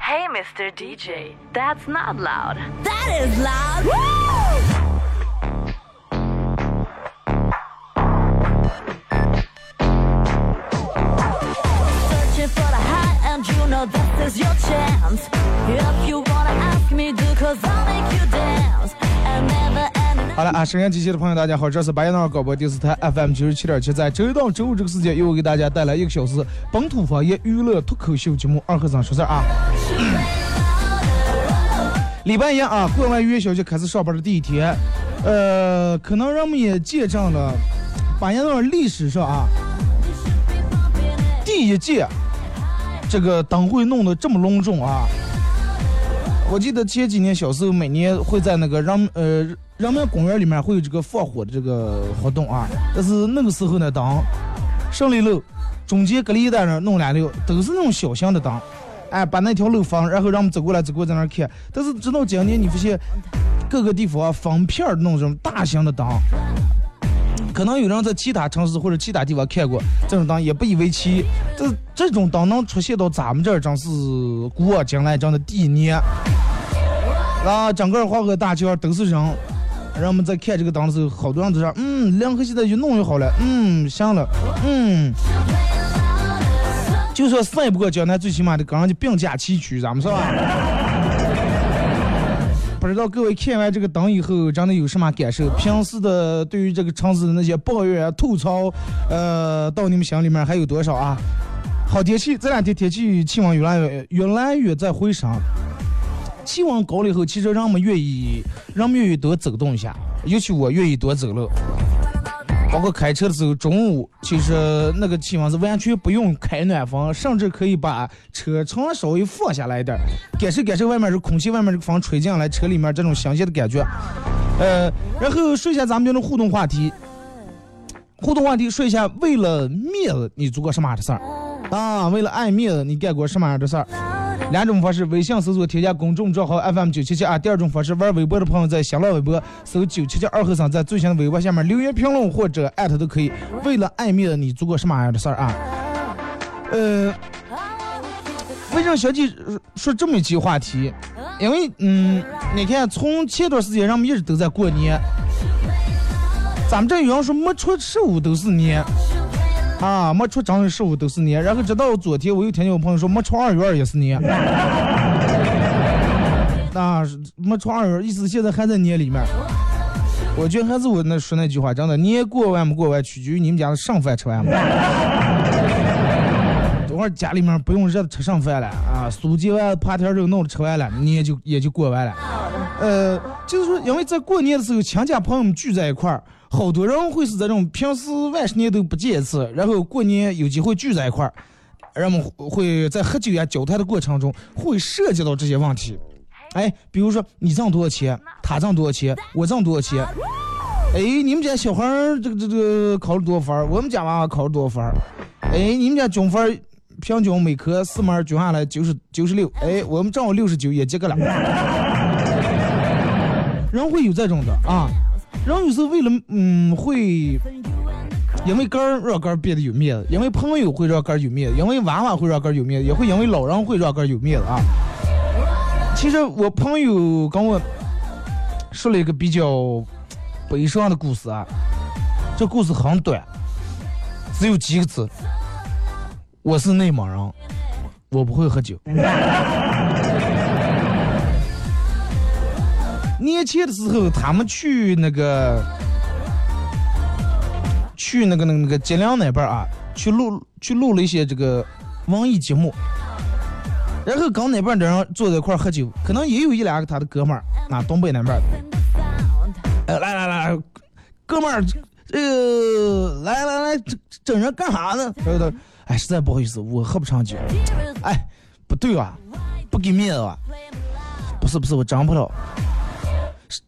Hey, Mr. DJ, that's not loud. That is loud. Woo! 啊，收音机前的朋友，大家好，这是白羊脑广播电视台 FM 九十七点七，在周一到周五这个时间，由我给大家带来一个小时本土方言娱乐脱口秀节目《二和尚说事儿》啊。礼拜一啊，过完元宵节开始上班的第一天，呃，可能人们也见证了白羊脑历史上啊第一届这个灯会弄得这么隆重啊。我记得前几年小时候，每年会在那个让呃人民公园里面会有这个放火的这个活动啊。但是那个时候呢，灯胜利路中间隔离带那弄两溜，都是那种小型的灯，哎，把那条路封，然后让我们走过来走过在那儿看。但是直到今年，你发现各个地方啊片弄这种大型的灯，可能有人在其他城市或者其他地方看过这种灯，也不以为奇。这这种灯能出现到咱们这儿，真是古往今来真的第一年。啊，整个黄河大桥都是人，人们在看这个灯的时候，好多人都说，嗯，两河现在就弄就好了，嗯，行了，嗯。就说赛不过江南，最起码得跟人家并驾齐驱，咱们是吧？不知道各位看完这个灯以后，真的有什么感受？平时的对于这个城市的那些抱怨啊、吐槽，呃，到你们心里面还有多少啊？好天气，这两天天气气温越来越越来越在回升，气温高了以后，其实人们愿意，人们愿意多走动一下，尤其我愿意多走路。包括开车的时候，中午其实那个气温是完全不用开暖风，甚至可以把车窗稍微放下来一点，感受感受外面这空气，外面这个风吹进来，车里面这种新鲜的感觉。呃，然后说一下咱们这种互动话题，互动话题说一下，为了面子你做过什么样的事儿啊？为了爱面子你干过什么样的事儿？两种方式：微信搜索添加公众账号 FM 九七七啊。第二种方式，玩微博的朋友在新浪微博搜九七七二和尚，在最新的微博下面留言评论或者艾特都可以。为了爱面子，你做过什么样的事儿啊？呃，为什么小姐说这么一期话题？因为嗯，你看从前段时间人们一直都在过年，咱们这有人说没出十五都是年。啊，没出正月十五都是年，然后直到昨天我又听见我朋友说没出二月二也是年。那没出二月，意思现在还在年里面。我觉得还是我那说那句话，真的，年过完没过完，取决于你们家的剩饭吃完没。等会儿家里面不用热的吃剩饭了啊，酥鸡完扒条肉弄的吃完了，年就也就过完了。呃，就是说，因为在过年的时候，亲家朋友们聚在一块儿。好多人会是这种平时万十年都不见一次，然后过年有机会聚在一块儿，人们会在喝酒呀、交谈的过程中会涉及到这些问题。哎，比如说你挣多少钱，他挣多少钱，我挣多少钱。哎，你们家小孩儿这个这个考了多少分儿？我们家娃娃考了多少分儿？哎，你们家均分平均每科四门均下来九十九十六，哎，我们正好六十九，也及格了。人会有这种的啊。人有时候为了嗯会，因为杆儿让杆儿变得有面子，因为朋友会让杆儿有面子，因为娃娃会让杆儿有面子，也会因为老人会让杆儿有面子啊。其实我朋友跟我说了一个比较悲伤的故事啊，这故事很短，只有几个字：我是内蒙人，我不会喝酒。年前的时候，他们去那个去那个那个那个吉林那边啊，去录去录了一些这个文艺节目，然后跟那边的人坐在一块喝酒，可能也有一两个他的哥们儿啊，东北那边的来来来。哥们儿，这个来来来，整整人干啥呢？然后他，哎，实在不好意思，我喝不上酒。哎，不对啊，不给面子啊。不是不是，我整不了。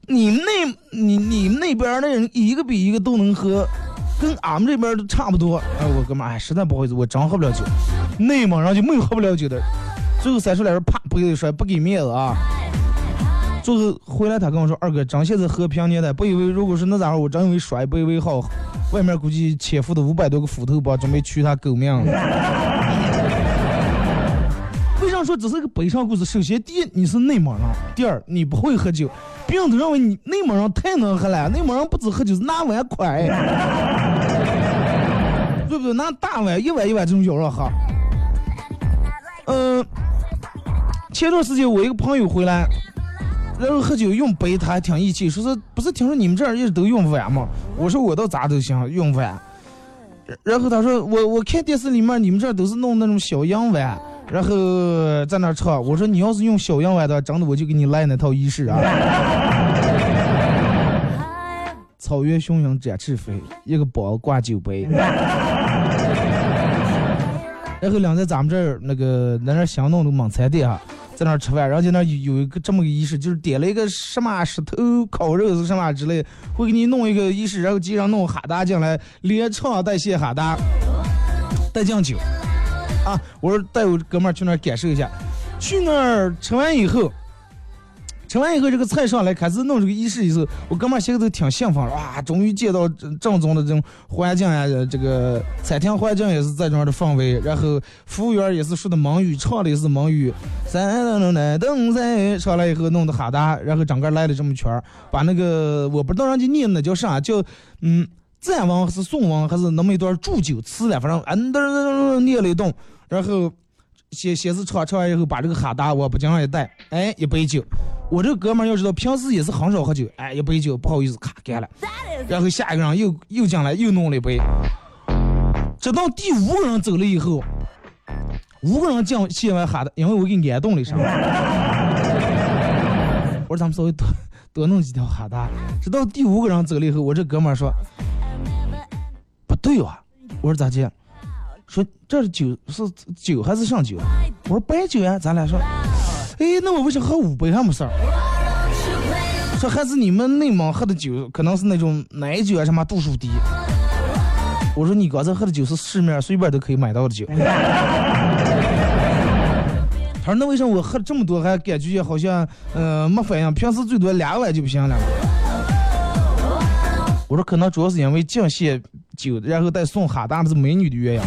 你们那，你你们那边的人一个比一个都能喝，跟俺们这边都差不多。哎，我哥们，哎，实在不好意思，我真喝不了酒。内蒙人就没有喝不了酒的。最后三出来人，啪，不给摔，不给面子啊。最后回来，他跟我说：“二哥，真现在喝平年的，不以为如果是那咋我真以为摔，不以为好。外面估计潜伏的五百多个斧头吧，准备取他狗命了。”为啥说这是个悲伤故事？首先，第一，你是内蒙人；第二，你不会喝酒，别人都认为你内蒙人太能喝了。内蒙人不止喝酒，是拿碗筷，对不对？拿大碗，一碗一碗这种舀着喝。嗯，前段时间我一个朋友回来。然后喝酒用杯，他还挺义气，说是不是听说你们这儿一直都用碗吗？我说我倒咋都行，用碗。然后他说我我看电视里面你们这儿都是弄那种小洋碗，然后在那唱。我说你要是用小洋碗的，真的我就给你来那套仪式啊。草原雄鹰展翅飞，一个包挂酒杯。然后两在咱们这儿那个在那新弄的蒙餐店啊。在那儿吃饭，然后在那有有一个这么个仪式，就是点了一个什么石头烤肉是什么之类，会给你弄一个仪式，然后机上弄哈达进来，连唱带写哈达，带酱酒，啊，我说带我哥们儿去那儿感受一下，去那儿吃完以后。吃完以后，这个菜上来开始弄这个仪式以后，我哥们儿心里都挺兴奋哇，终于见到正宗的这种环境啊，这个餐厅环境也是这种的氛围，然后服务员也是说的蒙语，唱的也是蒙语，三噔噔噔噔在上来以后弄的哈达，然后整个来了这么一圈儿，把那个我不知道人家念那叫啥，叫嗯赞王还是颂王还是那么一段祝酒词了，反正嗯噔噔噔念了一段，然后。先先是唱唱完以后，把这个哈达我不经上一带，哎，一杯酒。我这哥们儿要知道，平时也是很少喝酒，哎，一杯酒不好意思，咔干了。然后下一个人又又进来又弄了一杯。直到第五个人走了以后，五个人进写完哈达，因为我给你挨冻了上。我说咱们稍微多多弄几条哈达。直到第五个人走了以后，我这哥们儿说不对哇，我说咋的？说这是酒是酒还是上酒？我说白酒呀，咱俩说，哎，那我为啥喝五杯还没事儿？说还是你们内蒙喝的酒，可能是那种奶酒啊，什么度数低。我说你刚才喝的酒是市面随便都可以买到的酒。他说那为啥我喝了这么多还感觉好像呃没反应？平时最多两碗就不行了。我说可能主要是因为敬些酒，然后再送哈达的是美女的鸳鸯。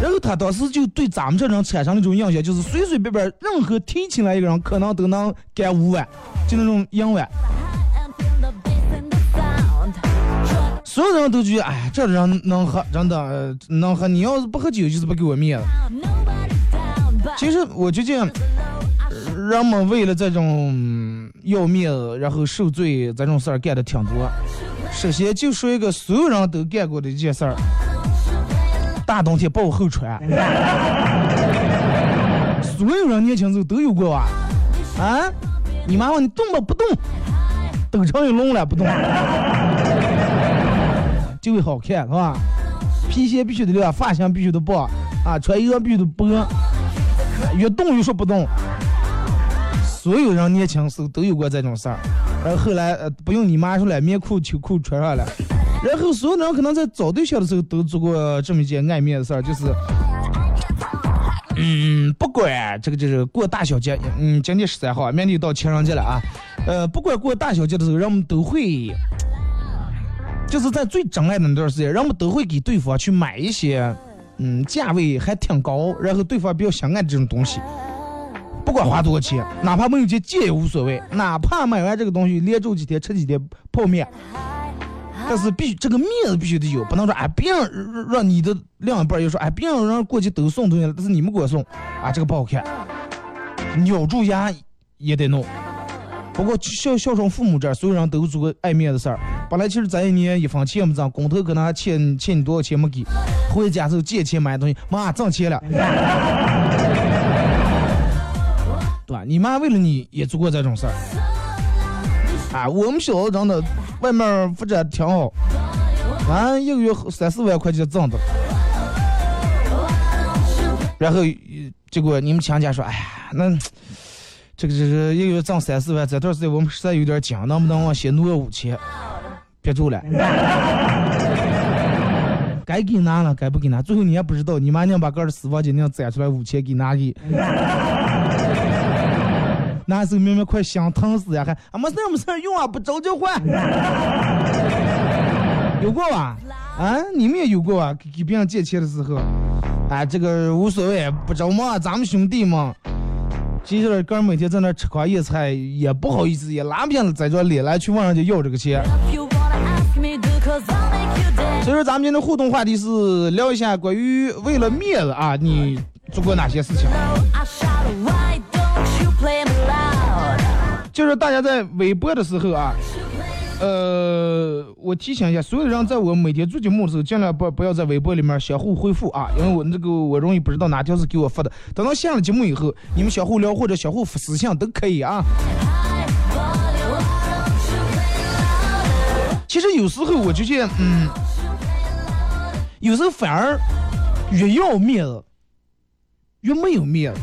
然后他当时就对咱们这种产生了一种印象，就是随随便便任何提起来一个人，可能都能干五碗，就那种洋碗。所有人都觉得，哎，这人能喝，真的能喝。你要是不喝酒，就是不给我面子。其实我觉得，人们为了这种要面子，然后受罪这种事儿干的挺多。首先就说一个所有人都干过的一件事儿。大冬天抱后穿，所有人年轻时候都有过吧？啊，你妈妈你动不不动，都成一龙了不动，就会好看是吧？皮鞋必须得亮，发型必须得绑，啊，穿衣裳必须得薄，越动越说不动。所有人年轻时候都有过这种事儿，然后后来不用你妈说了，棉裤秋裤穿上了。然后所有人可能在找对象的时候都做过这么一件爱面的事儿，就是，嗯，不管这个就是过大小节，嗯，今天十三号，明天到情人节了啊，呃，不管过大小节的时候，人们都会，就是在最真爱的那段时间，人们都会给对方去买一些，嗯，价位还挺高，然后对方比较相爱的这种东西，不管花多少钱，哪怕没有钱借也无所谓，哪怕买完这个东西连住几天吃几天泡面。但是必这个面子必须得有，不能说哎别让让你的另一半又说哎别让人过去都送东西了，但是你们给我送啊这个不好看，咬住牙也得弄。不过孝孝顺父母这儿，所有人都做过爱面子事儿。本来其实咱一年一分钱也没挣，工头可能还欠欠你多少钱没给，回家时候借钱买东西，妈挣钱了，对吧？你妈为了你也做过这种事儿。啊，我们小时候真的。外面发展挺好，完一个月三四万块钱挣的，然后结果你们亲家说，哎呀，那这个这个一个月挣三四万，这段时间我们实在有点紧，能不能往先挪五千？别住了。该给拿了，该不给拿。最后你也不知道，你妈娘把个儿私房钱娘攒出来五千给拿去，那时候明明快心疼死呀，还啊没事没事用啊，不着就换。有过吧？啊，你们也有过啊？给给别人借钱的时候，啊，这个无所谓，不着嘛，咱们兄弟嘛。其实哥儿每天在那吃糠咽菜，也不好意思，也拉不下在这脸来去问人家要这个钱。所以说，咱们今天的互动话题是聊一下关于为了面子啊，你做过哪些事情？就是大家在微博的时候啊，呃，我提醒一下，所有人在我每天做节目的时候，尽量不不要在微博里面相互回复啊，因为我那个我容易不知道哪条是给我发的。等到下了节目以后，你们相互聊或者相互私信都可以啊。其实有时候我就觉得，嗯，有时候反而越要面子，越没有面子。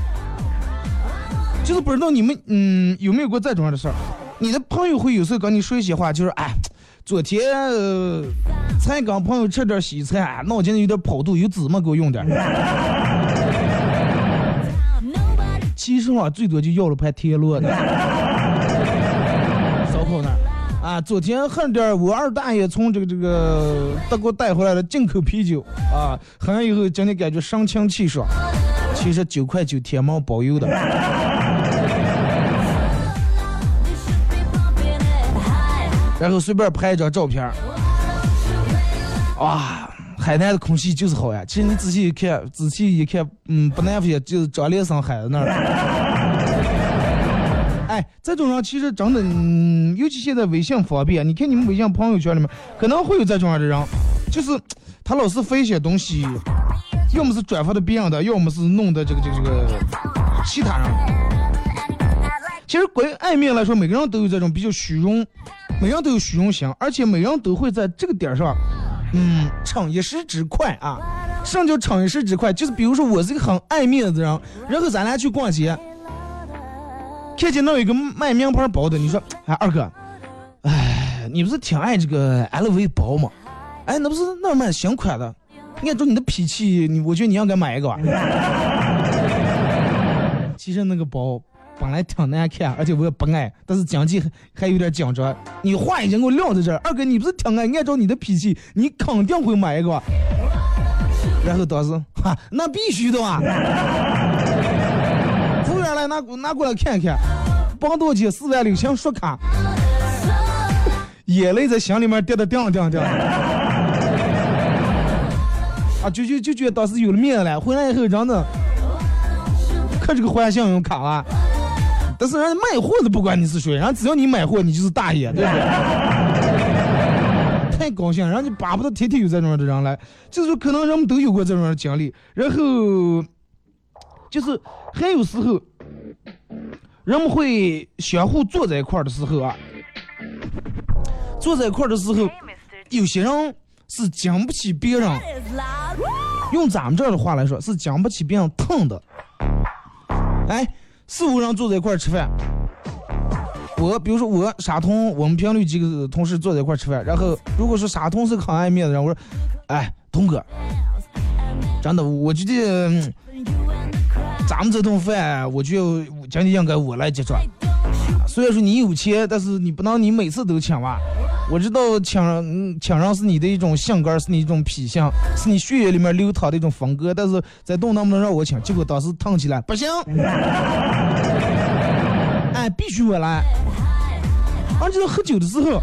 就是不知道你们嗯有没有过这种样的事儿？你的朋友会有时候跟你说一些话，就是哎，昨天、才跟朋友吃点西餐，哎脑筋有点跑肚，有芝麻给我用点。其实啊，最多就要了盘田螺的烧烤那。啊，昨天喝点我二大爷从这个这个德国带回来的进口啤酒啊，喝完以后今天感觉神清气爽。其实九块九天猫包邮的。然后随便拍一张照片儿，哇，海南的空气就是好呀。其实你仔细一看，仔细一看，嗯，不难发现就是张连生海的那儿。哎，这种人其实真的，嗯，尤其现在微信方便，你看你们微信朋友圈里面可能会有这种样的人，就是他老是发一些东西，要么是转发的别人的，要么是弄的这个这个这个其他人。其实关于爱面来说，每个人都有这种比较虚荣，每样都有虚荣心，而且每样都会在这个点上，嗯，逞一时之快啊。什么叫逞一时之快？就是比如说我是一个很爱面子的人，然后咱俩去逛街，看见那有一个卖名牌包的，你说，哎，二哥，哎，你不是挺爱这个 LV 包吗？哎，那不是那卖新款的？按照你的脾气，你我觉得你应该买一个吧。其实那个包本来挺难看，而且我也不爱，但是经济还有点紧张。你话已经给我撂在这儿，二哥你不是挺爱？按照你的脾气，你肯定会买一个。然后当时，哈，那必须的啊！服务员来拿拿过来看看，绑多少钱？四万六千，刷卡。眼泪在心里面滴的叮叮叮。啊，就就就觉得当时有了面子了，回来以后真的，可这个还信用卡啊！但是人家卖货的不管你是谁，人家只要你买货，你就是大爷，对不对？太高兴，人家巴不得天天有这种的人来，就是说可能人们都有过这种的经历，然后就是还有时候人们会相互坐在一块儿的时候啊，坐在一块儿的时候，有些人是经不起别人。用咱们这儿的话来说，是经不起别人疼的。哎，四五人坐在一块吃饭，我比如说我沙童，我们频率几个同事坐在一块吃饭，然后如果说沙童是个很爱面子的人，我说，哎，童哥，真的，我觉得、咱们这顿饭，我觉得今天应该我来结账。虽然说你有钱，但是你不能你每次都请吧。我知道请嗯请人是你的一种性格，是你一种脾性，是你血液里面流淌的一种风格。但是在动能不能让我抢？结果当时烫起来，不行，哎，必须我来。而且喝酒的时候，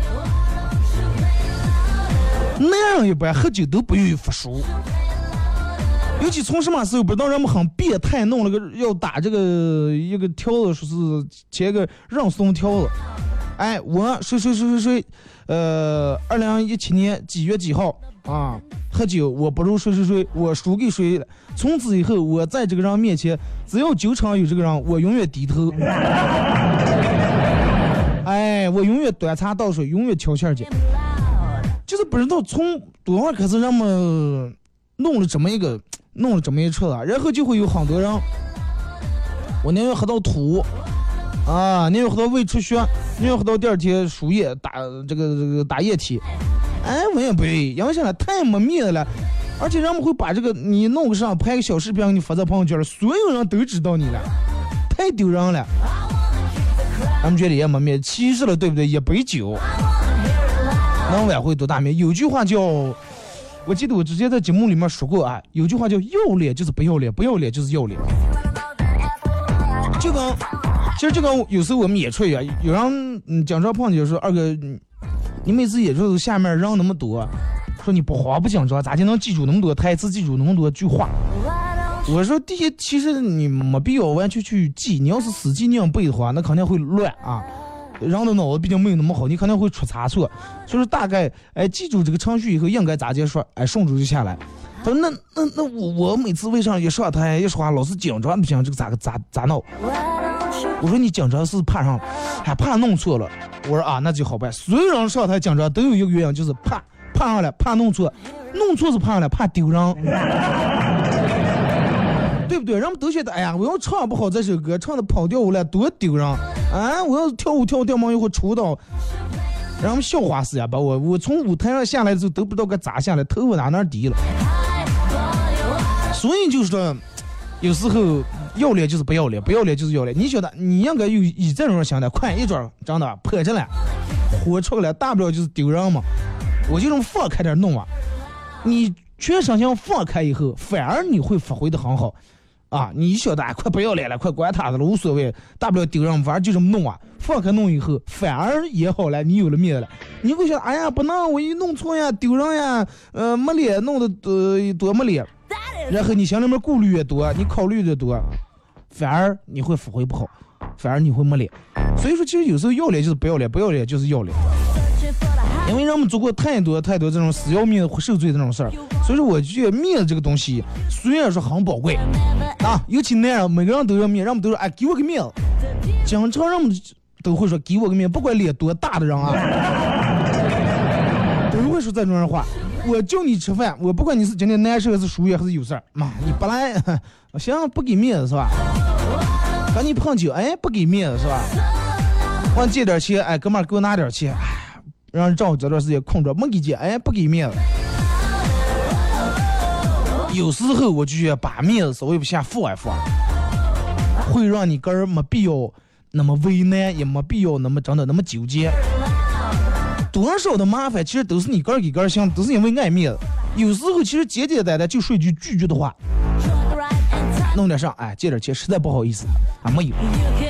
男人一般喝酒都不愿意服输。尤其从什么时候不知道人们很变态，弄了个要打这个一个条子，说是切个让送条子。哎，我谁谁谁谁谁，呃，二零一七年几月几号啊？喝酒我不如谁谁谁，我输给谁了。从此以后，我在这个人面前，只要酒场有这个人，我永远低头。哎，我永远端茶倒水，永远挑气儿。就是不知道从多少开始，人们弄了这么一个，弄了这么一出啊，然后就会有很多人，我宁愿喝到吐，啊，宁愿喝到胃出血，宁愿喝到第二天输液打这个这个打液体，哎，我也不愿意，因为现在太没面子了，而且人们会把这个你弄个上拍个小视频给，你发在朋友圈，所有人都知道你了，太丢人了。咱们觉得也没面子，其实了，对不对？一杯酒能挽回多大面？有句话叫，我记得我之前在节目里面说过啊，有句话叫要脸就是不要脸，不要脸就是要脸。就跟，其实就跟有时候我们演出一样，有人嗯经常碰见说二哥，你每次演出下面人那么多，说你不慌不紧张，咋就能记住那么多台词，记住那么多句话？我说第一，其实你没必要完全去记，你要是死记硬背的话，那肯定会乱啊。人的脑子毕竟没有那么好，你肯定会出差错。所以说大概哎记住这个程序以后应该咋结说，哎顺住就下来。他说那那那我我每次为啥一上台一说话老是紧张不行，这个咋个咋咋弄？我说你紧张是怕上了，还怕弄错了。我说啊那就好办，所有人上台紧张都有一个原因，就是怕怕上了，怕弄错，弄错是怕上了，怕丢人。对不对？人们都觉得，哎呀，我要唱不好这首歌，唱的跑调了，多丢人啊！我要跳舞跳掉毛以后出道，让们笑话死呀！把我，我从舞台上下来的时候都不知道该咋下来，头发哪哪低了。所以就是说，有时候要脸就是不要脸，不要脸就是要脸。你觉得你应该有以这种心态，快一转，真的破着了，火出来，大不了就是丢人嘛。我就这么放开点弄啊，你全身心放开以后，反而你会发挥的很好。啊，你晓得，快不要脸了，快管他的了，无所谓，大不了丢人，反正就这么弄啊。放开弄以后，反而也好了，你有了面子了。你会想，哎呀，不能，我一弄错呀，丢人呀，呃，没脸，弄得多多没脸。然后你心里面顾虑越多，你考虑的多，反而你会发挥不好，反而你会没脸。所以说，其实有时候要脸就是不要脸，不要脸就是要脸。因为人们做过太多太多这种死要面子受罪这种事儿，所以说我觉得面子这个东西虽然说很宝贵啊，尤其男人每个人都要面子，人们都说哎给我个面子，经常人们都会说给我个面子，不管脸多大的人啊，都会说这种人话。我叫你吃饭，我不管你是今天难受还是输液还是有事儿，妈你不来，行不给面子是吧？赶紧碰酒，哎不给面子是吧？我借点钱，哎哥们儿给我拿点钱。哎让丈夫这段时间空着没给借，哎，不给面子。有时候我就觉得把面子稍微不下放一放，会让你个人没必要那么为难，也没必要那么真的那么纠结。多少的麻烦其实都是你个人给个人想，都是因为爱面子。有时候其实简简单单就说一句拒绝的话。弄点啥，哎，借点钱，实在不好意思，啊，没有。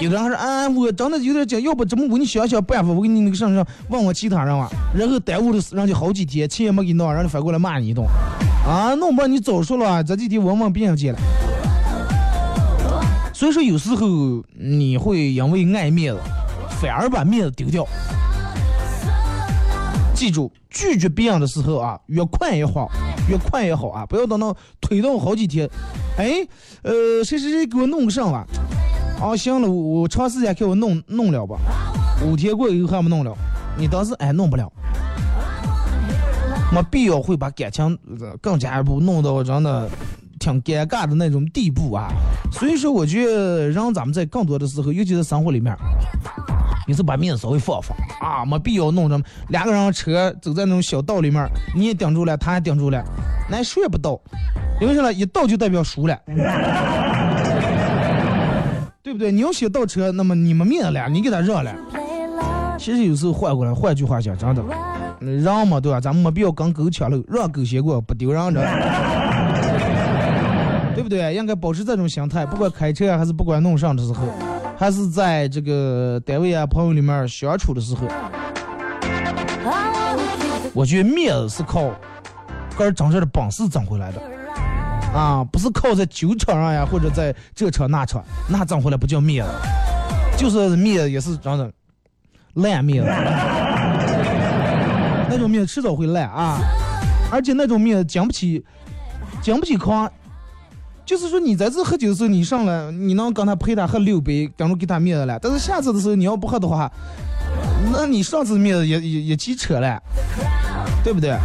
有的人还说，啊，我真的有点紧，要不怎么我你想想办法，我给你那个上上问问其他人啊，然后耽误了人家好几天，钱也没给你弄，让你反过来骂你一顿，啊，弄不你早说了，这几天问问别人借了。所以说，有时候你会因为爱面子，反而把面子丢掉。记住，拒绝别人的时候啊，越快越好，越快越好啊！不要等到推到好几天。哎，呃，谁谁谁给我弄个上吧？啊，行了，我长时间给我弄弄了吧。五天过以后还没弄了，你当时哎弄不了，没必要会把感情更加一步弄到真的挺尴尬的那种地步啊。所以说，我觉得让咱们在更多的时候，尤其是生活里面。你是把面子稍微放放啊，没必要弄这么两个人车走在那种小道里面，你也顶住了，他也顶住了，那谁也不倒，因为啥呢？一倒就代表输了，对不对？你要先倒车，那么你们面子了，你给他让了。其实有时候换过来，换句话讲，真的，让嘛，对吧？咱们没必要跟狗抢路，让狗先过，不丢人着，对不对？应该保持这种心态，不管开车还是不管弄上的时候。还是在这个单位啊、朋友里面相处的时候，我觉得面子是靠个人真正的本事挣回来的。啊，不是靠在酒场上呀，或者在这场那场，那挣回来不叫面子，就是面子也是真的烂面子，那种面子迟早会烂啊，而且那种面子经不起，经不起扛。就是说你在这喝酒的时候，你上来你能跟他陪他喝六杯，等于给他面子了。但是下次的时候你要不喝的话，那你上次面子也也也起扯了，对不对？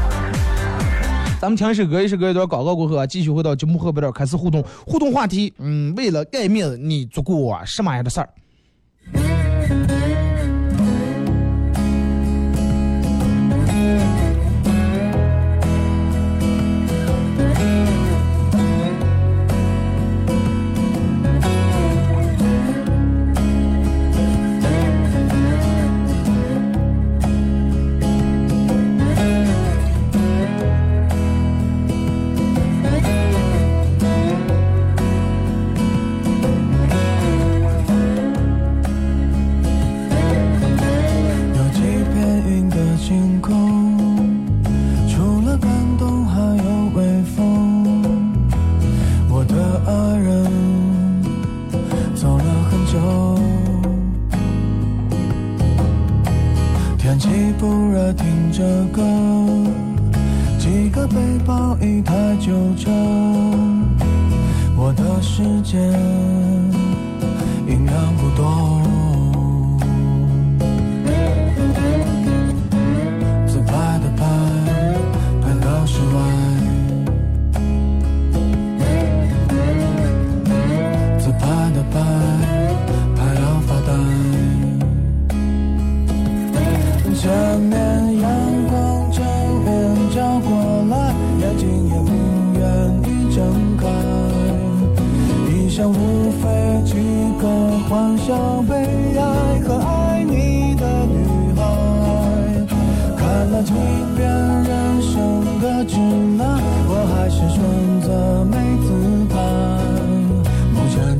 咱们听一首歌，一首歌一段广告过后啊，继续回到节目后边开始互动，互动话题，嗯，为了盖面子，你做过什么样的事儿？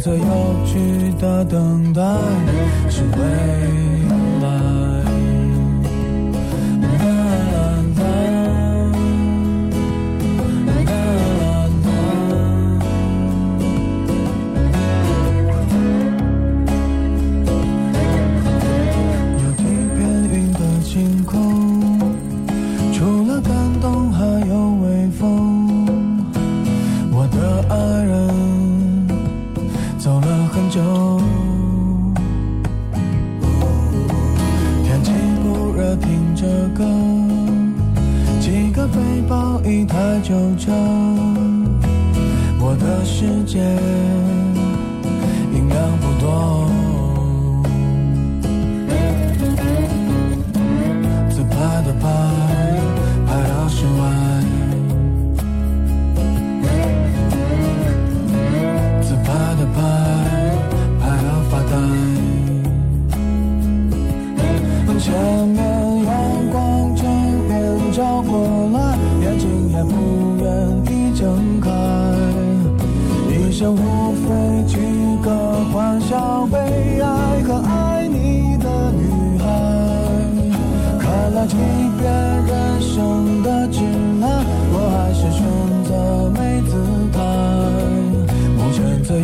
最有趣的等待，是为。纠正我的世界。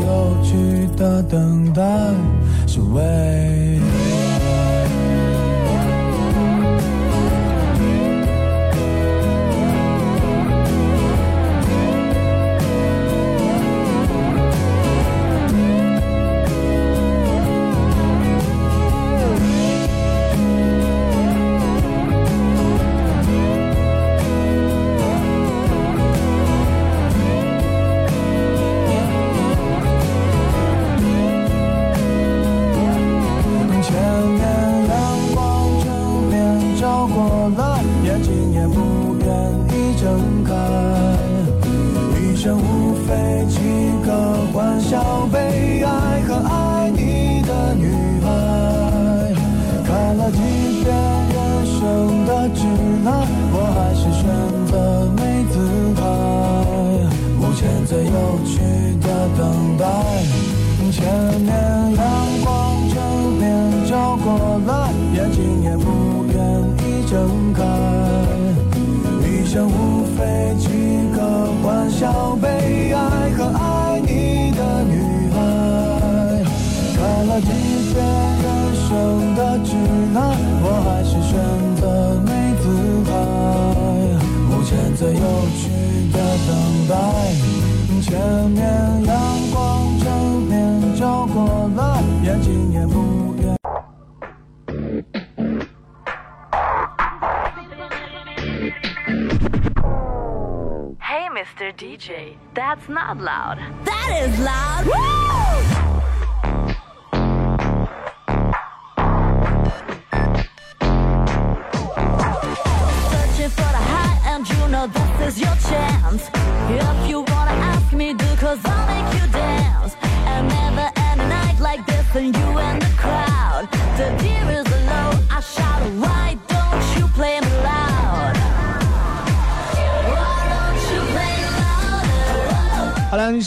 有趣的等待是为 DJ. That's not loud. That is loud. Searching for the high and you know this is your chance.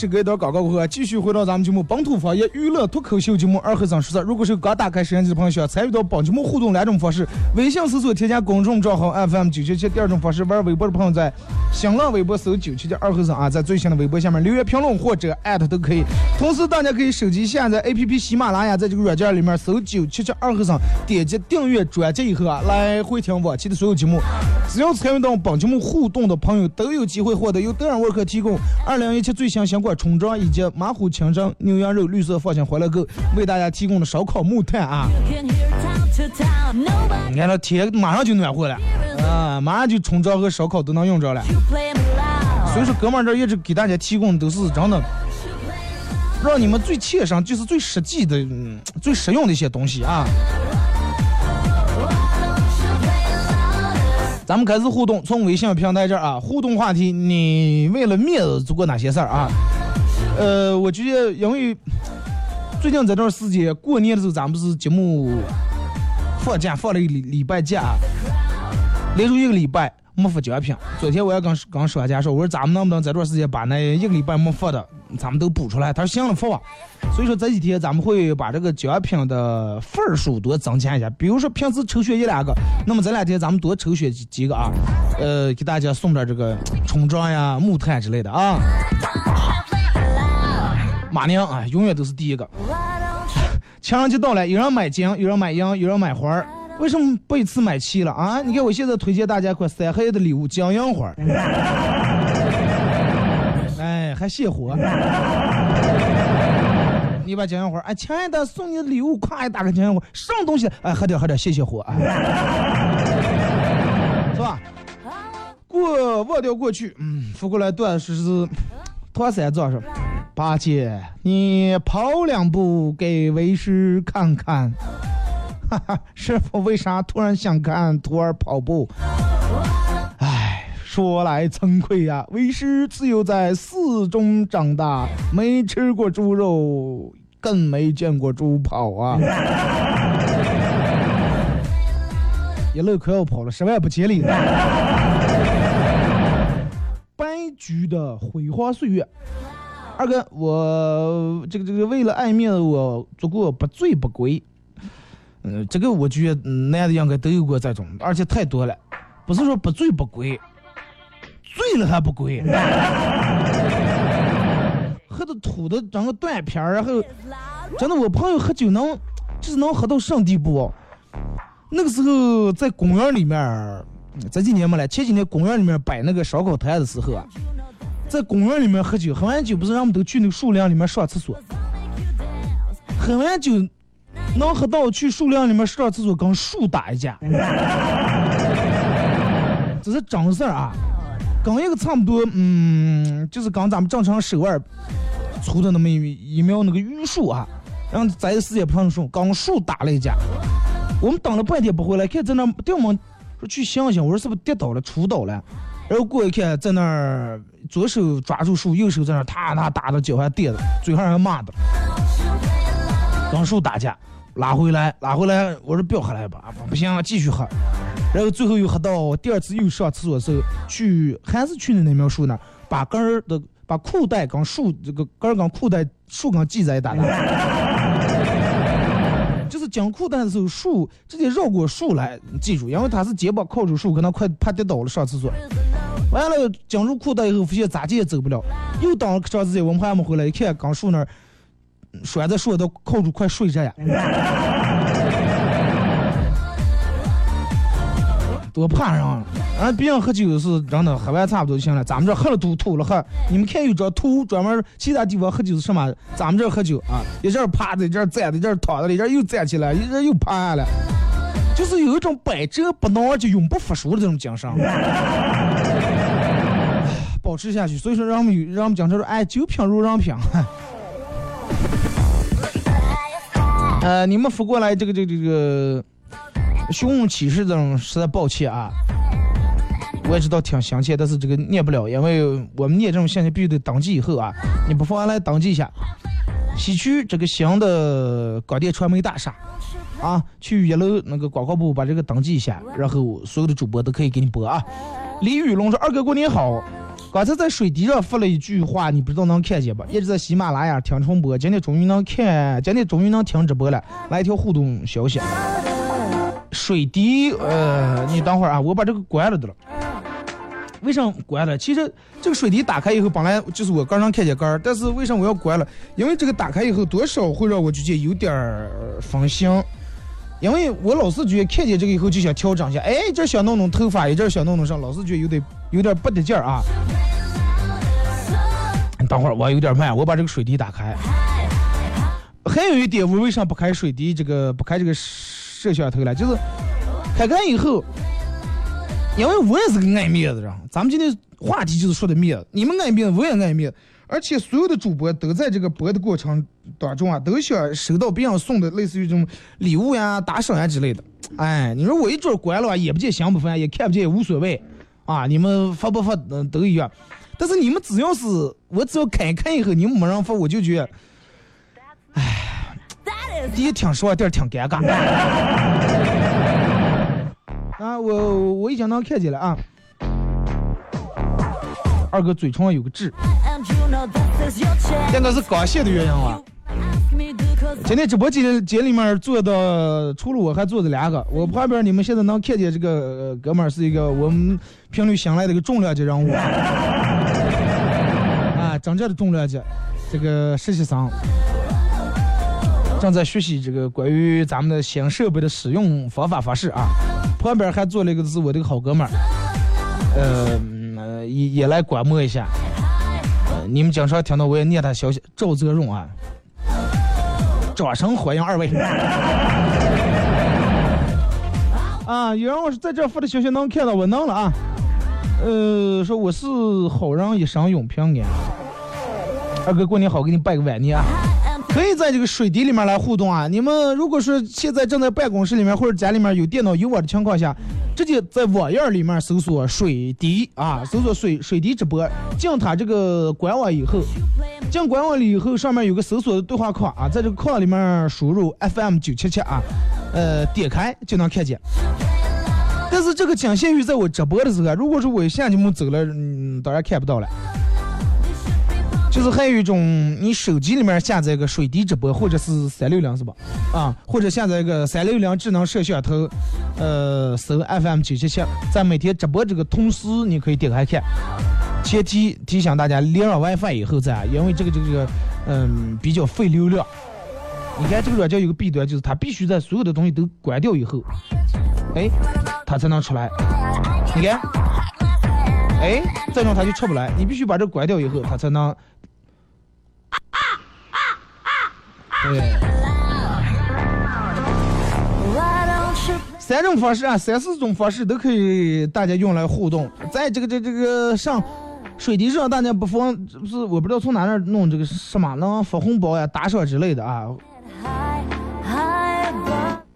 Louder? 好了，你是隔一段广告过后啊，继续回到咱们节目《本土方言娱乐脱口秀节目二和尚说事儿》。如果是刚打开摄像机的朋友，需要参与到本节目互动两种方式：微信搜索添加公众账号 FM 九七七；第二种方式，玩微博的朋友在新浪微博搜九七七二和尚啊，在最新的微博下面留言评论或者艾特都可以。同时，大家可以手机下载 APP 喜马拉雅，在这个软件里面搜九七七二和尚，点击订阅专辑以后啊，来回听往期的所有节目。只要参与到本节目互动的朋友，都有机会获得由德尔沃克提供二零一七最新新款冲装以及马虎清蒸牛羊肉绿色放心欢乐购为大家提供的烧烤木炭啊你看这天马上就暖和了啊，马上就冲装和烧烤都能用着了。所以说，哥们儿这一直给大家提供的都是真的，让你们最切身，就是最实际的、嗯、最实用的一些东西啊。咱们开始互动，从微信平台这儿啊，互动话题，你为了面子做过哪些事儿啊？呃，我觉得因为最近这段时间过年的时候，咱们不是节目放假放了一个礼礼拜假，连续一个礼拜没发奖品。昨天我也跟跟商家说，我说咱们能不能这段时间把那一个礼拜没发的，咱们都补出来？他说行了，发吧。所以说这几天咱们会把这个奖品的份数多增加一下，比如说平时抽选一两个，那么这两天咱们多抽选几几个啊，呃，给大家送点这个冲装呀、木炭之类的啊。马娘啊，永远都是第一个。情人节到了，有人买金，有人买银，有人买花儿。为什么不一次买齐了啊？你看我现在推荐大家一款三黑的礼物，金银花。哎，还卸货。你把金银花，哎，亲爱的，送你的礼物，咵一打开金银花，什么东西？哎，喝点喝点，谢谢火啊，是吧？过忘掉过去，嗯，扶过来断是是，唐三藏说，八戒，你跑两步给为师看看。哈哈，师傅为啥突然想看徒儿跑步？哎，说来惭愧呀、为师自幼在寺中长大，没吃过猪肉，更没见过猪跑啊！一路可要跑了，十万不千里。白驹的辉煌岁月，二哥，我这个这个为了爱面子，我做过不醉不归。嗯，这个我觉得男的应该都有过这种，而且太多了，不是说不醉不归，醉了还不归，喝的吐的整个断片儿，然后真的我朋友喝酒能，就是能喝到什么地步？那个时候在公园里面，这几年没来，前几年公园里面摆那个烧烤摊的时候啊，在公园里面喝酒，喝完酒不是让我们都去那个树林里面上厕所，喝完酒能喝到去树林里面上厕所跟树打一架，这是真事儿啊，跟一个差不多，嗯，就是跟咱们正常手腕粗的那么一一苗那个榆树啊，然后在时间不长的树跟树打了一架，我们等了半天不回来，看在那掉毛，说去想想，我说是不是跌倒了、杵倒了，然后过一看在那儿左手抓住树，右手在那儿踏踏打的脚还跌着，嘴上还骂的，跟树打架。拉回来，拉回来，我说不要喝了吧，不行，继续喝。然后最后又喝到第二次又上厕所的时候，去还是去的那苗树那儿，把根儿的把裤带跟树这个根儿跟裤带树跟系在一打的，是讲裤带的时候，树直接绕过树来，记住，因为他是肩膀靠着树，可能快怕跌倒了上厕所。完了进入裤带以后，发现咋地也走不了，又等了长时间，我们还没回来，一看刚树那儿。拴在树都靠住，快睡着呀！多怕人啊！啊，别人喝酒是真的，喝完差不多就行了。咱们这喝了吐，吐了喝。你们看有张图，专门其他地方喝酒是什么？咱们这喝酒啊，一阵趴着，一阵站着，一阵躺着，一阵又站起来，一阵又趴下来，就是有一种百折不挠就永不服输的这种精神。保持下去。所以说，让我们有让我们讲说，哎，酒品如人品。呃，你们扶过来这个这个这个问启事这种，实在抱歉啊。我也知道挺详切，但是这个念不了，因为我们念这种信息必须得登记以后啊，你不妨来登记一下。西区这个新的广电传媒大厦，啊，去一楼那个广告部把这个登记一下，然后所有的主播都可以给你播啊。李宇龙说：“二哥过年好。”刚才在水滴上发了一句话，你不知道能看见吧？一直在喜马拉雅听重播，今天终于能看，今天终于能听直播了。来一条互动消息：水滴，呃，你等会儿啊，我把这个关了的了。为什么关了？其实这个水滴打开以后，本来就是我刚刚看见杆儿，但是为什么我要关了？因为这个打开以后，多少会让我觉得有点儿分心。因为我老是觉得看见这个以后就想调整一下，哎，这想弄弄头发，一阵想弄弄上，老是觉得有点有点不得劲儿啊。等会儿我有点慢，我把这个水滴打开。还有一点，我为啥不开水滴？这个不开这个摄像头了？就是开开以后。因为我也是个爱面子人，咱们今天话题就是说的面子，你们爱面子，我也爱面子，而且所有的主播都在这个播的过程当中啊，都想收到别人送的类似于这种礼物呀、打赏呀之类的。哎，你说我一准关了，也不见香不翻，也看不见，也无所谓啊。你们发不发嗯都一样，但是你们只要是我只要看一看以后，你们没人发，我就觉，第一挺说，第二挺尴尬。啊，我我已经能看见了啊！二哥嘴唇上有个痣，应该是刚卸的原因啊。今天直播间间里面坐的，除了我还坐着两个。我旁边你们现在能看见这个哥们儿是一个我们频率新来的一个重量级人物 啊，真正的重量级，这个实习生正在学习这个关于咱们的新设备的使用方法方式啊。旁边还坐了一个是我的好哥们儿，呃，也也来观摩一下。呃你们经常听到我也念他消息，赵泽荣啊，掌声欢迎二位。啊，有人我是在这发的消息能看到我能了啊，呃，说我是好人一生永平安。二哥过年好，给你拜个晚年啊。可以在这个水滴里面来互动啊！你们如果说现在正在办公室里面或者家里面有电脑有网的情况下，直接在网页里面搜索“水滴”啊，搜索“水水滴直播”，进他这个官网以后，进官网里以后，上面有个搜索的对话框啊，在这个框里面输入 FM 九七七啊，呃，点开就能看见。但是这个仅限于在我直播的时候，如果说我一下节目走了，嗯，当然看不到了。就是还有一种，你手机里面下载个水滴直播，或者是三六零是吧？啊，或者下载个三六零智能摄像头，呃，搜 FM 九七七，在每天直播这个同时，你可以点开看。前提提醒大家连上 WiFi 以后再，因为这个这个嗯比较费流量。你看这个软件有个弊端，就是它必须在所有的东西都关掉以后，哎，它才能出来。你看，哎，再用它就出不来，你必须把这关掉以后，它才能。对，三种方式啊，三四种方式都可以，大家用来互动。在这个这这个上水滴上，大家不妨，不是我不知道从哪那弄这个什么能发红包呀、打赏之类的啊。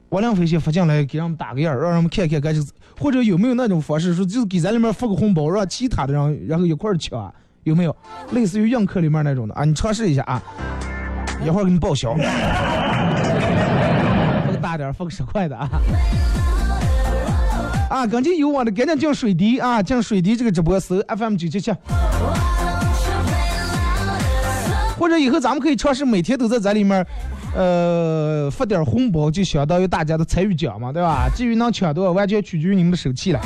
我两飞先发进来，给人们打个样，让人们看看，该是或者有没有那种方式，说就是给咱里面发个红包，让其他的人然后一块儿抢，有没有？类似于映客里面那种的啊？你尝试一下啊。一会儿给你报销，发个大点，发个十块的啊！啊，赶紧有网的赶紧进水滴啊，进水滴这个直播室 FM 九七七，或者以后咱们可以尝试每天都在这里面，呃，发点红包，就相当于大家的参与奖嘛，对吧？至于能抢多少，完全取决于你们的手气了。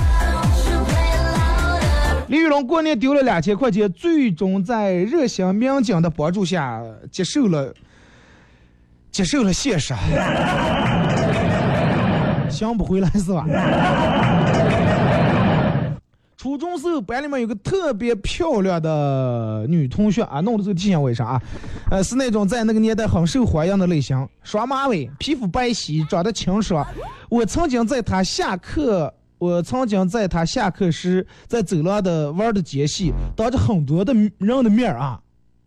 李玉龙过年丢了两千块钱，最终在热心民警的帮助下接受了接受了现实，想不回来是吧？初中时候班里面有个特别漂亮的女同学啊，弄的时候提醒我一声啊，呃，是那种在那个年代很受欢迎的类型，双马尾，皮肤白皙，长得清爽。我曾经在她下课。我曾经在她下课时，在走廊的玩的间隙，当着很多的人的面啊，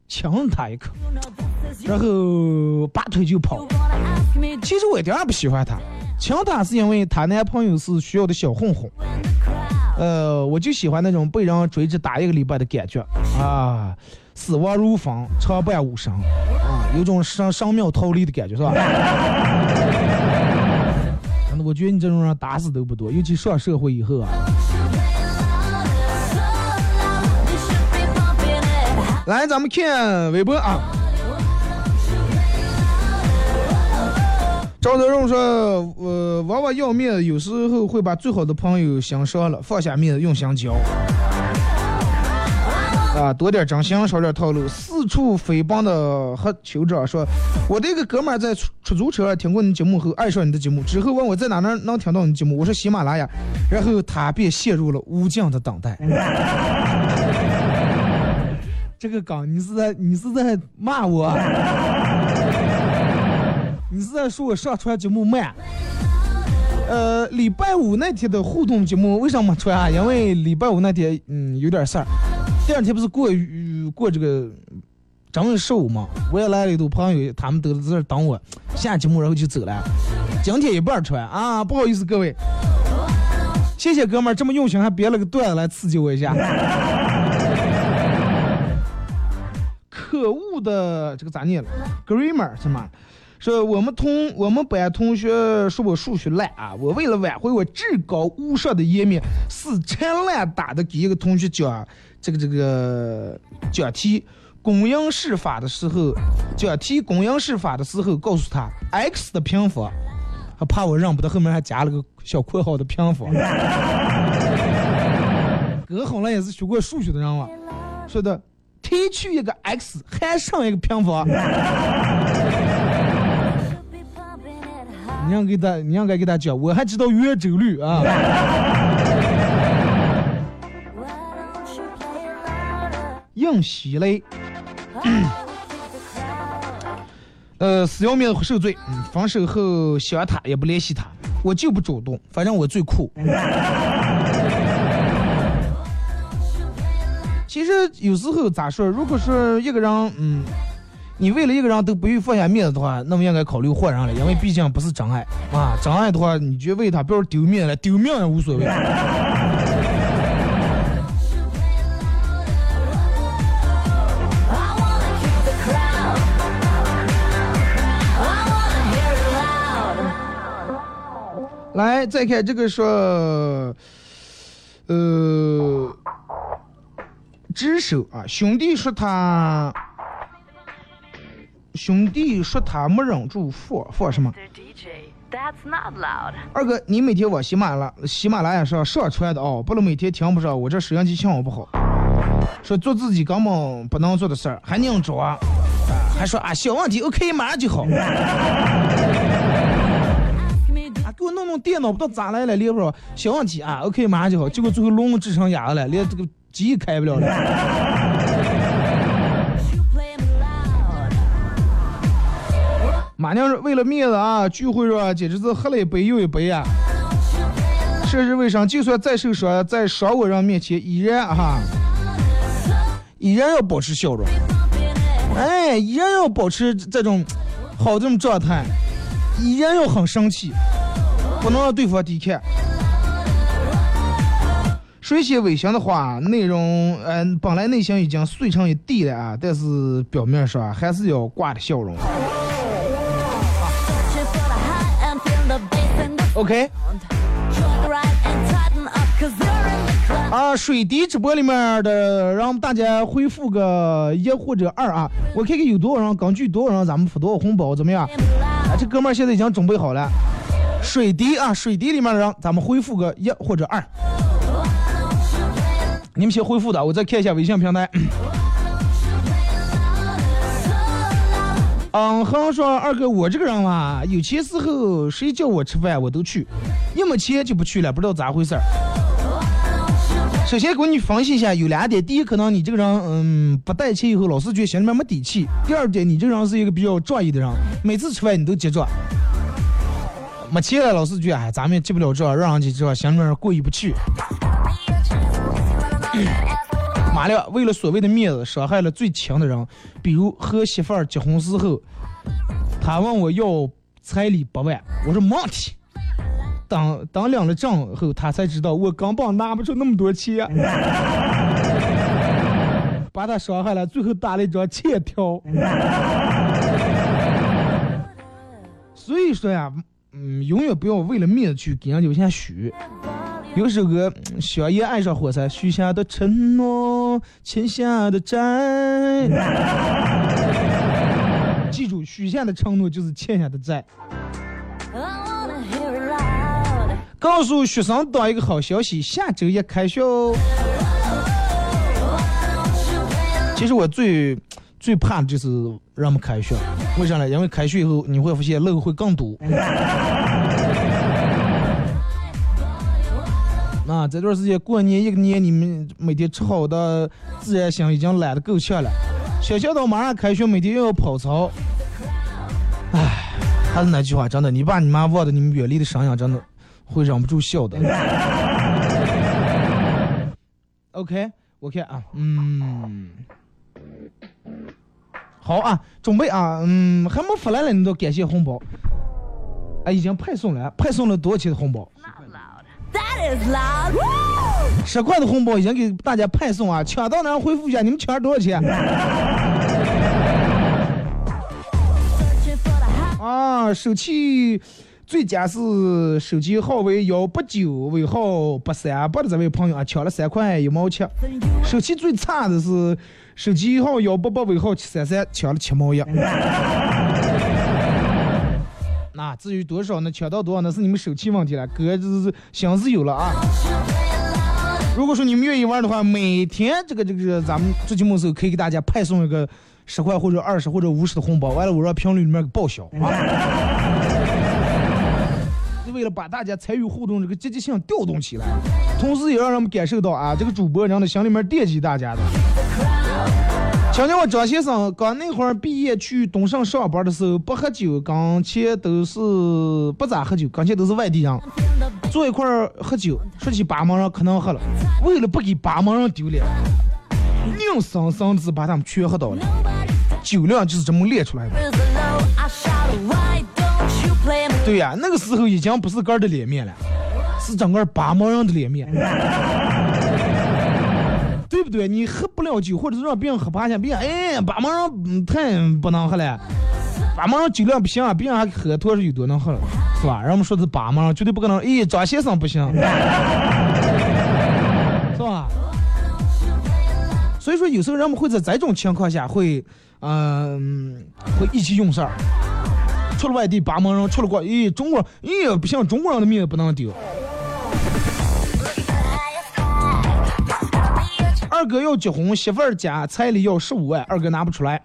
亲了他一口，然后拔腿就跑。其实我一点也不喜欢她，亲她是因为她男朋友是学校的小混混，呃，我就喜欢那种被人追着打一个礼拜的感觉啊，死亡如风，长伴无声啊，有种生生庙逃离的感觉，是吧？真的，我觉得你这种人打死都不多，尤其上社会以后啊。来，咱们看微博啊。赵德荣说：“呃，娃娃要面子，有时候会把最好的朋友想伤了，放下面子用心交。啊，多点真心，少点套路。四处诽谤的和酋长说，我的一个哥们儿在出出租车上听过你节目后爱上你的节目，之后问我在哪能能听到你节目，我说喜马拉雅，然后他便陷入了无尽的等待。这个梗，你是在你是在骂我？”是在说我上传节目慢？呃，礼拜五那天的互动节目为什么没传啊？因为礼拜五那天嗯有点事儿，第二天不是过过这个正月十五嘛，我也来了一堆朋友，他们都在这等我下节目，然后就走了。今天一半传啊，不好意思各位，谢谢哥们儿这么用心，还编了个段子来刺激我一下。可恶的这个咋念了？Grammar 什么？说我们同我们班同学说我数学烂啊，我为了挽回我至高无上的颜面，死缠烂打的给一个同学讲这个这个讲题公因式法的时候，讲题公因式法的时候，告诉他 x 的平方，还怕我认不得，后面还加了个小括号的平方。哥好了也是学过数学的人啊，说的提取一个 x 还剩一个平方。你让给他，你让该给他讲，我还知道圆周率啊。硬吸雷，呃，死要面子受罪。分手后想他也不联系他，我就不主动，反正我最酷。其实有时候咋说，如果说一个人，嗯。你为了一个人都不愿放下面子的话，那么应该考虑换人了，因为毕竟不是真爱啊！真爱的话，你就为他，不要丢面了，丢命也无所谓。来，再看这个说，呃，只手啊，兄弟说他。兄弟说他没忍住放放什么？二哥，你每天往喜马拉喜马拉雅上上传的哦，不能每天听不上，我这收音机信号不好。说做自己根本不能做的事儿，还硬装，还说啊小问题，OK，马上就好。啊，给我弄弄电脑，不知道咋来了，连不上，小问题啊，OK，马上就好。结果最后龙智成哑了，连这个机开不了了。马娘为了面子啊，聚会上简直是喝了一杯又一杯啊！涉世未深，就算再受伤，在伤我人面前，依然哈，依然要保持笑容，哎，依然要保持这种好这种状态，依然要很生气，不能让对方低看。水写违心的话，内容嗯，本来内心已经碎成一地了啊，但是表面上还是要挂着笑容。OK，啊，水滴直播里面的让大家恢复个一或者二啊，我看看有多少人，根据多少人咱们发多少红包，怎么样？啊，这哥们儿现在已经准备好了，水滴啊，水滴里面的人，咱们恢复个一或者二。你们先恢复的，我再看一下微信平台。嗯，好像说二哥，我这个人嘛，有钱时候谁叫我吃饭我都去，一没钱就不去了，不知道咋回事儿。首先给你分析一下，有两点：第一，可能你这个人，嗯，不带钱以后老是觉得心里面没底气；第二点，你这个人是一个比较仗义的人，每次吃饭你都结账。没钱了，老是觉得哎，咱们也记不了账，让人家知道心里面过意不去。马亮，为了所谓的面子，伤害了最亲的人，比如和媳妇儿结婚时候，他问我要彩礼八万，我说没问题。当当领了证后，他才知道我根本拿不出那么多钱，把他伤害了，最后打了一张欠条。所以说呀，嗯，永远不要为了面子去给人家下许。有首歌《香烟爱上火柴》，许下的承诺，欠下的债。记住，许下的承诺就是欠下的债。告诉学生党一个好消息，下周一开学哦。其实我最最怕的就是让我们开学，为啥呢？因为开学以后你会发现漏会更多。这段时间过年一个年，你们每天吃好的，自然醒已经懒得够呛了。学校到马上开学，每天又要跑操。唉，还是那句话，真的，你爸你妈望着你们远离的身影，真的会忍不住笑的。OK，我看啊，嗯，好啊，准备啊，嗯，还没发来呢，你都感谢红包。哎，已经派送了，派送了多少钱的红包？十块的红包已经给大家派送啊！抢到那回复一下，你们抢了多少钱？啊，手气最佳是手机号为幺八九尾号八三八的这位朋友啊，抢了三块一毛七。手气最差的是手机号幺八八尾号七三三，抢了七毛一。啊至于多少呢？抢到多少呢是你们手气问题了，哥这是心思有了啊。如果说你们愿意玩的话，每天这个这个咱们做节目时候可以给大家派送一个十块或者二十或者五十的红包，完了我让评论里面给报销啊。是为了把大家参与互动这个积极性调动起来，同时也让人们感受到啊，这个主播人的心里面惦记大家的。想想我张先生刚那会儿毕业去东胜上班的时候，不喝酒，刚前都是不咋喝酒，刚前都是外地人，坐一块儿喝酒，说起巴芒人可能喝了，为了不给巴芒人丢脸，硬生生的把他们全喝倒了，酒量就是这么练出来的。对呀、那个时候已经不是个儿的脸面了，是整个巴芒人的脸面。对不对？你喝不了酒，或者是让别人喝趴下，别人哎，巴芒人太不能喝了，巴芒人酒量不行，别人还喝多少有多能喝了，是吧？人们说的是巴芒人，绝对不可能。哎，张先生不行，是吧？所以说，有时候人们会在这种情况下会，嗯、会意气用事儿。出了外地巴芒人，出了国，咦，中国，咦，不行，中国人的命也不能丢。二哥要结婚，媳妇儿家彩礼要十五万，二哥拿不出来，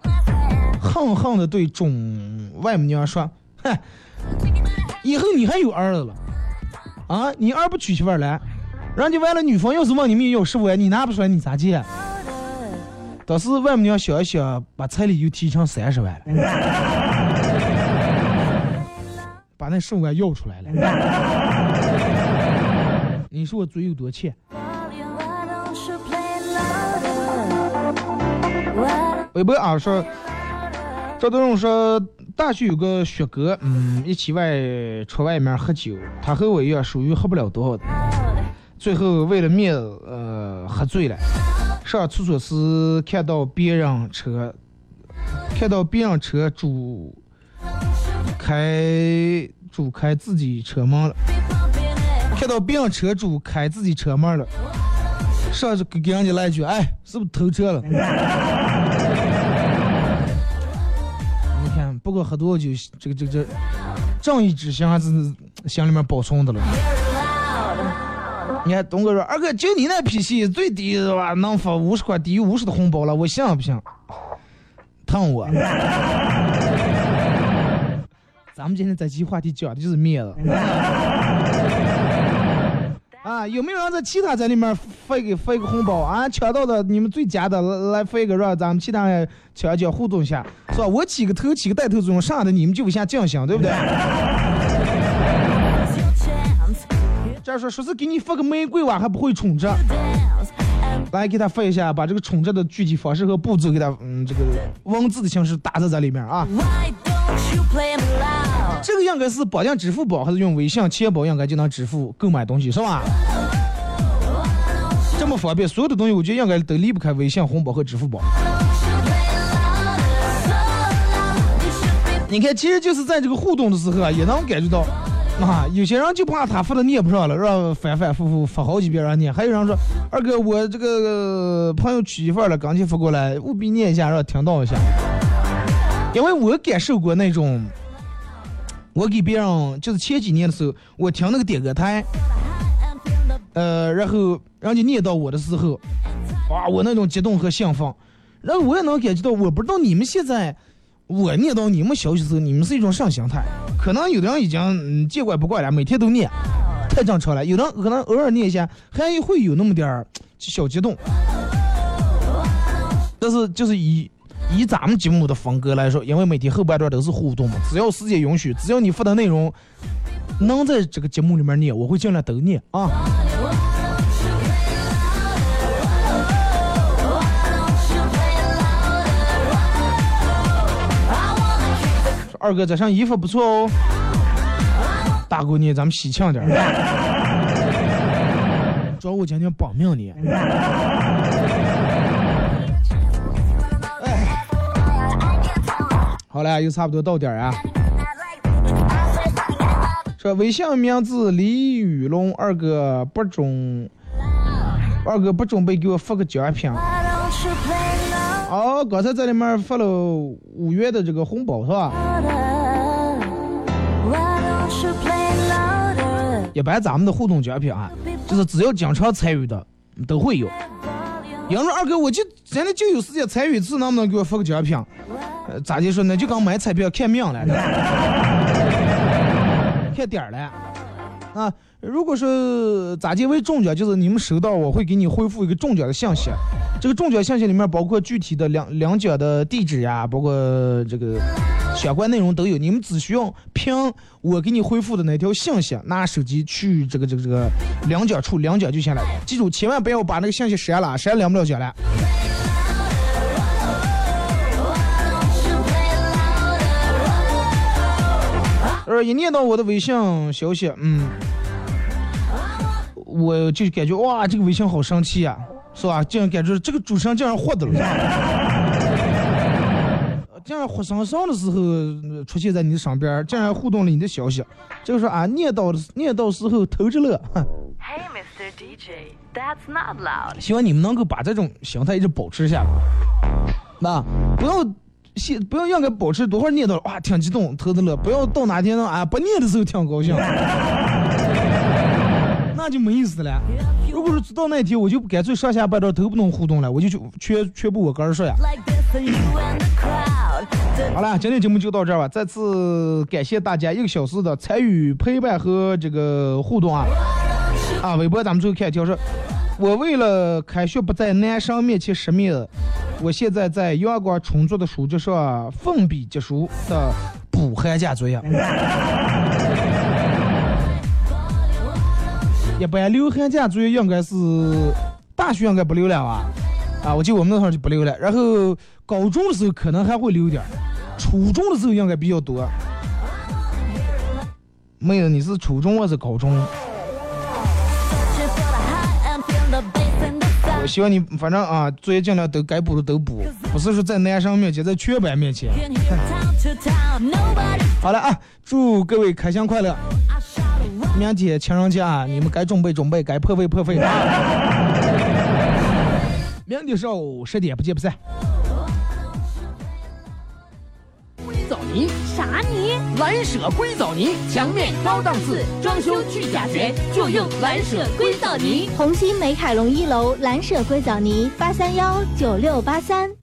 恨恨的对中外母娘说：“哼，以后你还有儿子了，啊，你儿不娶媳妇儿来，人家完了女方要是问你们要十五万，你拿不出来，你咋接？”当时外母娘想一想，把彩礼又提成三十万了，把那十五万要出来了。你说我嘴有多欠？微博啊说，赵德荣说大学有个学哥，嗯，一起外出外面喝酒，他和我一样，属于喝不了多少的，最后为了面子，呃，喝醉了。上厕所时看到别人车，看到别人车主开主开自己车门了，看到别人车主开自己车门了，上去给给人家来一句，哎，是不是偷车了？不管喝多少酒，这个这个这正义之心还是心里面保存的了。你看东哥说，二哥就你那脾气，最低是吧？能发五十块，低于五十的红包了，我信不信？疼我。咱们今天这期话题讲的就是面子。啊，有没有人在其他在里面发一个发一个红包啊？抢到的你们最佳的来来发一个，让咱们其他人抢一抢互动一下，是吧？我起个头起个带头作用，剩下的你们就往下进行，对不对？这儿说说是给你发个玫瑰花还不会充值，来给他发一下，把这个充值的具体方式和步骤给他，嗯，这个文字的形式打在这里面啊。why don't you play? 这个应该是绑定支付宝还是用微信、钱包应该就能支付购买东西是吧？这么方便，所有的东西我觉得应该都离不开微信、红包和支付宝。你看，其实就是在这个互动的时候啊，也能感觉到，啊，有些人就怕他发的念不上了，让反反复复发好几遍让念；还有人说，二哥，我这个朋友娶媳妇了，刚去发过来，务必念一下，让听到一下。因为我感受过那种，我给别人就是前几年的时候，我听那个点歌台，呃，然后人家念到我的时候，哇，我那种激动和兴奋，然后我也能感觉到，我不知道你们现在，我念到你们消息时候，你们是一种啥心态？可能有的人已经嗯见怪不怪了，每天都念，太正常了；有的人可能偶尔念一下，还会有那么点儿小激动。但是就是以以咱们节目的风格来说，因为每天后半段都是互动嘛，只要时间允许，只要你发的内容能在这个节目里面念，我会尽量都念啊。说二哥这身衣服不错哦，大姑娘咱们喜庆点儿。主要我今天保命呢。好了，又差不多到点儿啊。说微信名字李宇龙，二哥不准，二哥不准备给我发个奖品。哦，刚才在里面发了五元的这个红包是吧？一般咱们的互动奖品啊，就是只要经常参与的都会有。有人二哥，我就真的就有时间参与一次，能不能给我发个奖品？呃，咋的说？呢就刚买彩票看命了，看点了。啊，如果说咋结为中奖，就是你们收到，我会给你回复一个中奖的信息。这个中奖信息里面包括具体的两两奖的地址呀，包括这个相关内容都有。你们只需要凭我给你回复的那条信息，拿手机去这个这个这个两奖处两奖就行了。记住，千万不要把那个信息删了，删两不了奖了。呃，一念到我的微信消息，嗯，我就感觉哇，这个微信好生气呀、是吧？竟然感觉这个主持人竟然获得了，竟然 活生生的时候呃出现在你的身边，竟然互动了你的消息，这个说啊，念到念到时候偷着乐，Hey, Mr. DJ, that's not loud. 希望你们能够把这种形态一直保持下来，那不要。先不要应该保持多会儿念到了哇挺激动偷着乐，不要到哪天呢啊不念的时候挺高兴，那就没意思了。如果说直到那天我就干脆上下班都都不能互动了，我就去全全部我个人说呀。好了，今天节目就到这儿吧。再次感谢大家一个小时的参与、陪伴和这个互动啊！啊，微博咱们最后看一条说，我为了开学不在男生面前失面，我现在在阳光充足的书桌上奋笔疾书的补寒假作业。一般留寒假作业应该是大学应该不留了吧？啊，我记得我们那会儿就不留了。然后高中的时候可能还会留点儿，初中的时候应该比较多。妹子，你是初中还是高中？我希望你反正啊，作业尽量都该补的都补，不是说在男生面前，在全班面前。好了啊，祝各位开箱快乐！明天情人节啊，你们该准备准备，该破费破费啊！明天上午十点不见不散。硅藻泥，啥泥？蓝舍硅藻泥，墙面高档次，装修去甲醛，就用蓝舍硅藻泥。红星美凯龙一楼蓝舍硅藻泥八三幺九六八三。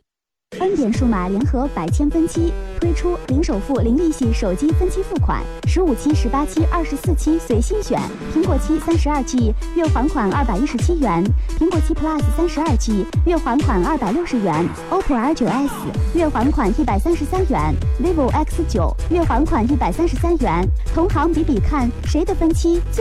恩典数码联合百千分期推出零首付、零利息手机分期付款，十五期、十八期、二十四期随心选。苹果七三十二 G 月还款二百一十七元，苹果七 Plus 三十二 G 月还款二百六十元，OPPO R 九 S 月还款一百三十三元，vivo X 九月还款一百三十三元。同行比比看，谁的分期最？